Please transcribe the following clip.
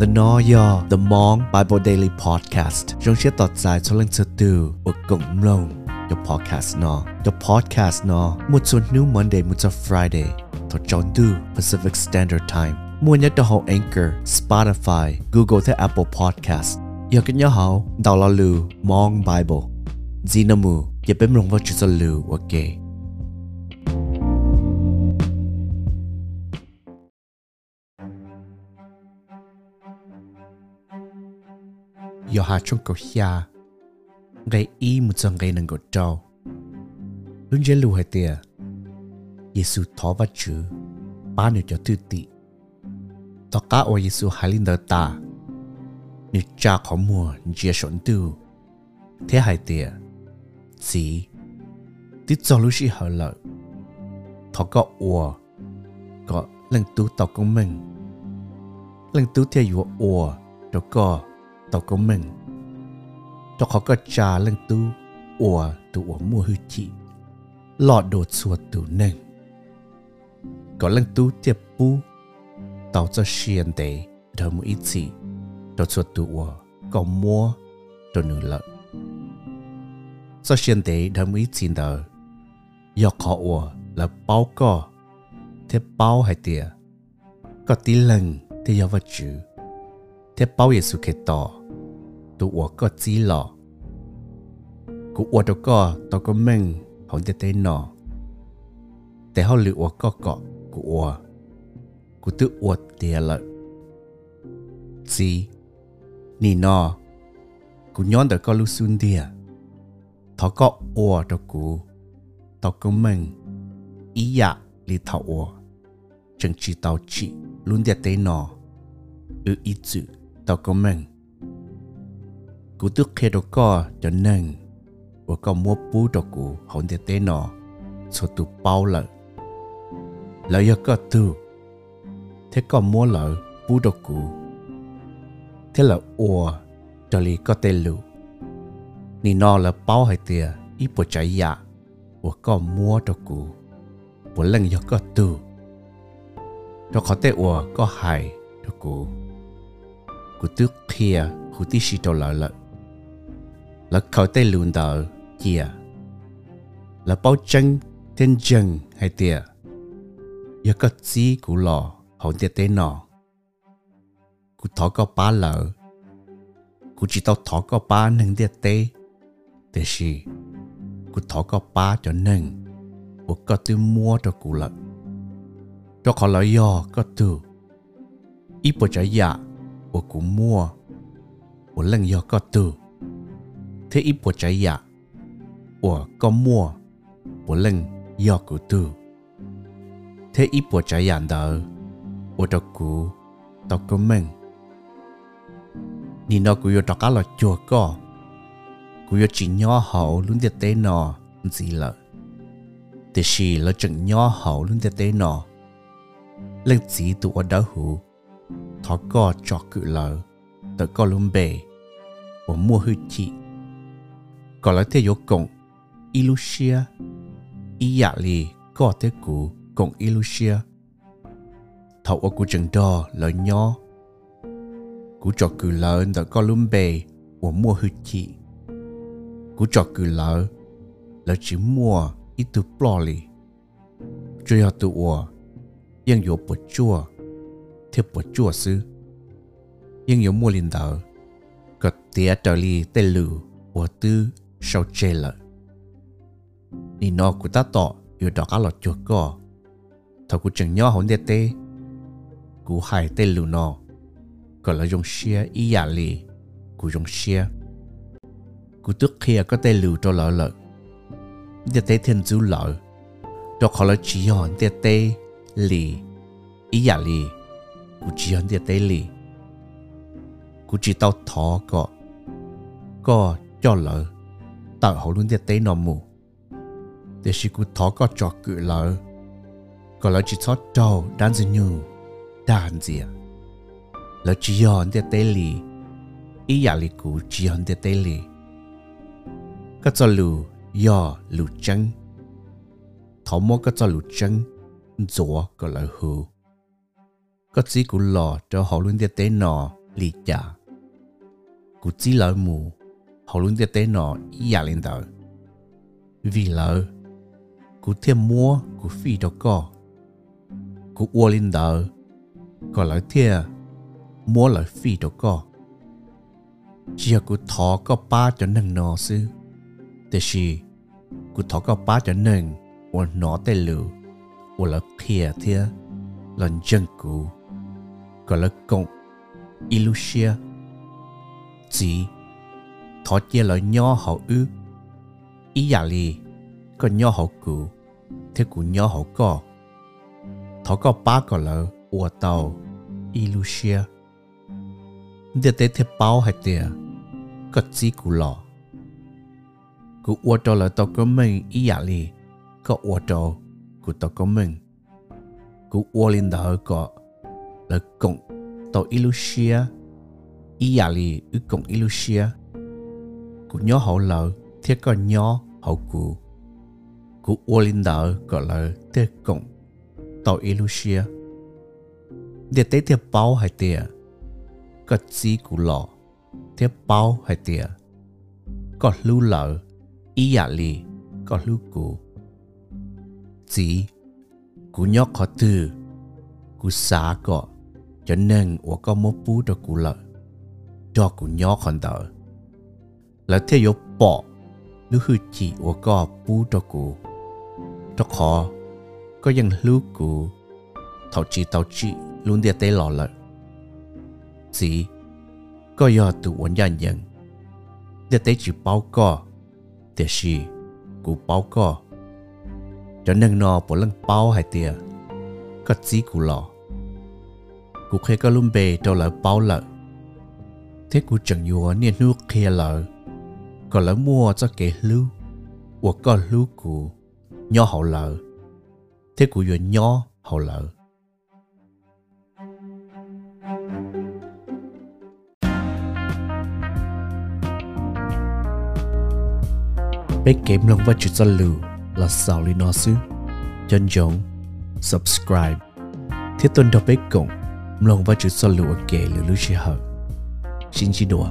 The No Yo The Mong, Bible Daily Podcast. Trong chiếc tọt dài cho lên từ từ ở cộng lông The podcast no The podcast no một số new Monday, một số Friday. To John Du Pacific Standard Time. Mua nhất đó hậu Anchor, Spotify, Google thế Apple Podcast. Giờ cái nhớ hậu đào lo lù Mong Bible. Zinamu giờ bấm rong vào chữ lù ok. Yo ha chung ko hia ngay i mu chang ngay nang go trâu. Lun je lu hai tia. Yesu thọ va chu ba nữ cho tu tị. To ka o yesu halin linh ta. Ni cha kho mu je shon tu thế hai tia. Chỉ tí cho lúc sĩ hở lợi. Thọ có ua có lần tú tàu công mình lần tú theo dụ ua đó có tàu của mình. Cho khó có trà lên tu ủa tu ủa mua hư chị lọ đồ chùa tu nâng có lên tu tiếp bu tàu cho xiên để đỡ một ít gì đồ chùa tu ủa có mua, đồ nữ lợi cho xiên để đỡ một ít gì đỡ do khó ủa là bao có thế bao hay tiệt có tí lần thì do vật chữ thế bao giờ sự kết tỏ tụ ủa có chỉ lọ cú ủa đâu có tao có mình không thể thấy nọ để họ lựa ủa có cọ cụ ủa cú tự ủa tiền lợi chỉ nì nọ cú nhón được có lưu xuân địa thọ có ủa đâu cú, tao có mình ý dạ lì thọ ủa chẳng chỉ tao chỉ luôn để thấy nọ ư ý chữ tao có mình cú tức khi đó có cho nên và có mua bú đó cú không thể tế nó số tụ bao lợ. Lợ do có tu thế có mua lợ, bú đó cú thế là ủa, cho lý có tê lụ nì nọ là bao hay tìa, ít bộ trái dạ. Và có mua đó cú và lần do có tu đó có tê ủa, có hại đó cú cú tức kia cú tí xì đồ lợ lợ là khởi tay lùn đỡ kia là bao chân tên chân hay tiệt giờ có gì của lò hồn tiệt tên nọ. Cú thọ có ba lỡ. Cú chỉ tao thọ có ba nâng tiệt tê thế gì cú thọ có ba cho nâng. Của có tư mua cho cú lợ cho khó lỡ yò có tư ít bộ trái dạ của cũng mua. Của lần yò có tư thế ít bộ trái giả của có mua, của lần do của tư. Thế ít bộ trái dạ giả đó của đó của tao có mình. Nhìn nó của yo đó cá là chùa có của yo chỉ nhỏ hậu luôn để tế nó gì lợ thế chỉ là chừng nhỏ hậu luôn để tế nó lên chỉ tụ ở đó hủ, thọ có cho cự lợ tớ có luôn bề, của mua hư chị có là thế yếu cộng Ilusia ý dạ lì. Có thế cụ cộng Ilusia thầu ở cụ chân đo là nhó. cụ cho cử lợn đã có lùm bề của mua hư chị cụ cho cử lợn là chỉ mua, ít từ bò lì. Cho ya tu ua yên yếu bột chua. Thiếp bột chua sư yên yếu mua lìn đạo cật tía trở lì tên lửa của tư sau chê lợ. Nì của ta tỏ yêu đó cá lọ chuột gò. Thảo của chừng nhỏ hồn đẹp tê. Cú hài tê lù nọ, Có là dùng xia y giả lì. Cú dùng xia. Cú tước kia có tê lù cho lỡ lợ. Đẹp tê thiên dữ lợ. Đó khó là chỉ hồn đẹp tê lì. Y giả lì. Cú chỉ hồn đẹp tê lì. Cú chỉ tao thỏ gọ. Gọ cho lỡ tạo hậu luôn để tế nó mù. Để chỉ cụ thó có cho cự lỡ có lỡ chỉ thoát trâu đàn gì như đàn gì lỡ chỉ hòn để tế lì, ý giả lì cụ chỉ hòn để tế lì. Cái cho lù yo lù chân thó mua cái cho lù chân gió có lại hù có chỉ cụ lò cho họ luôn để tế nó lì chả cụ chỉ lỡ mù hồ luôn tế tế nó giả lên tờ. Vì lỡ, cú thêm mua, cú phi đó có. Cú ua lên tờ, có lỡ thia, mua lỡ phi đó có. Chia cú thọ có ba cho nâng nó sư. Thế xì, cú thọ có ba cho nâng, ua nó tế lưu ua lỡ kia thia, lần chân cú. Có lỡ cộng, Ilusia, chỉ thọ chia lợi nho họ ư? Ý giả lì, có nho họ cụ thế cụ nho họ có thọ có ba có lợ ua tàu ilusia để tế thế bao hay tìa, có chi cụ lọ. Cụ ua trò lợ tàu có mình, ý giả lì, có ua trò cụ tàu có mình. Cụ ua linh đỡ có lợ cộng tàu ilusia ý giả lì ư cộng ilusia cú nhớ hậu lợ thiết có nhớ hậu cú cú ô linh đỡ gọi là tê cộng tàu ilusia để tế thiết bao hay tìa, có chỉ cú lọ thiết bao hay tìa, có lưu lợ ý dạ lì có lưu cụ. chỉ cú nhóc khó tư cú xá có cho nên tôi có một bú cho cú lợ. Cho cú nhóc còn đỡ là theo dõi bỏ. Lưu hư chỉ của có cho cụ. Cho khó. Có dân lưu cụ. Thảo tao chỉ, luôn đi tới lò lợ chỉ có do từ quán gia nhân đi tới chỉ báo có thì gì cụ cho nên nó bỏ lăng báo hay tiề có chỉ cụ lò. Cụ khi có luôn bề cho lỡ báo lợ thế cụ chẳng nhúa nên nước kia lợ còn lỡ mua cho kẻ lưu. Của có lưu của nho hậu lợ. Thế cụ vừa nho hậu lợ. Bé kém lòng và chữ cho lưu là sao lý nó sư chân giống subscribe. Thế tuần đọc bé cộng lòng và chữ cho lưu ở kẻ lưu lưu Chi hợp xin chỉ đùa.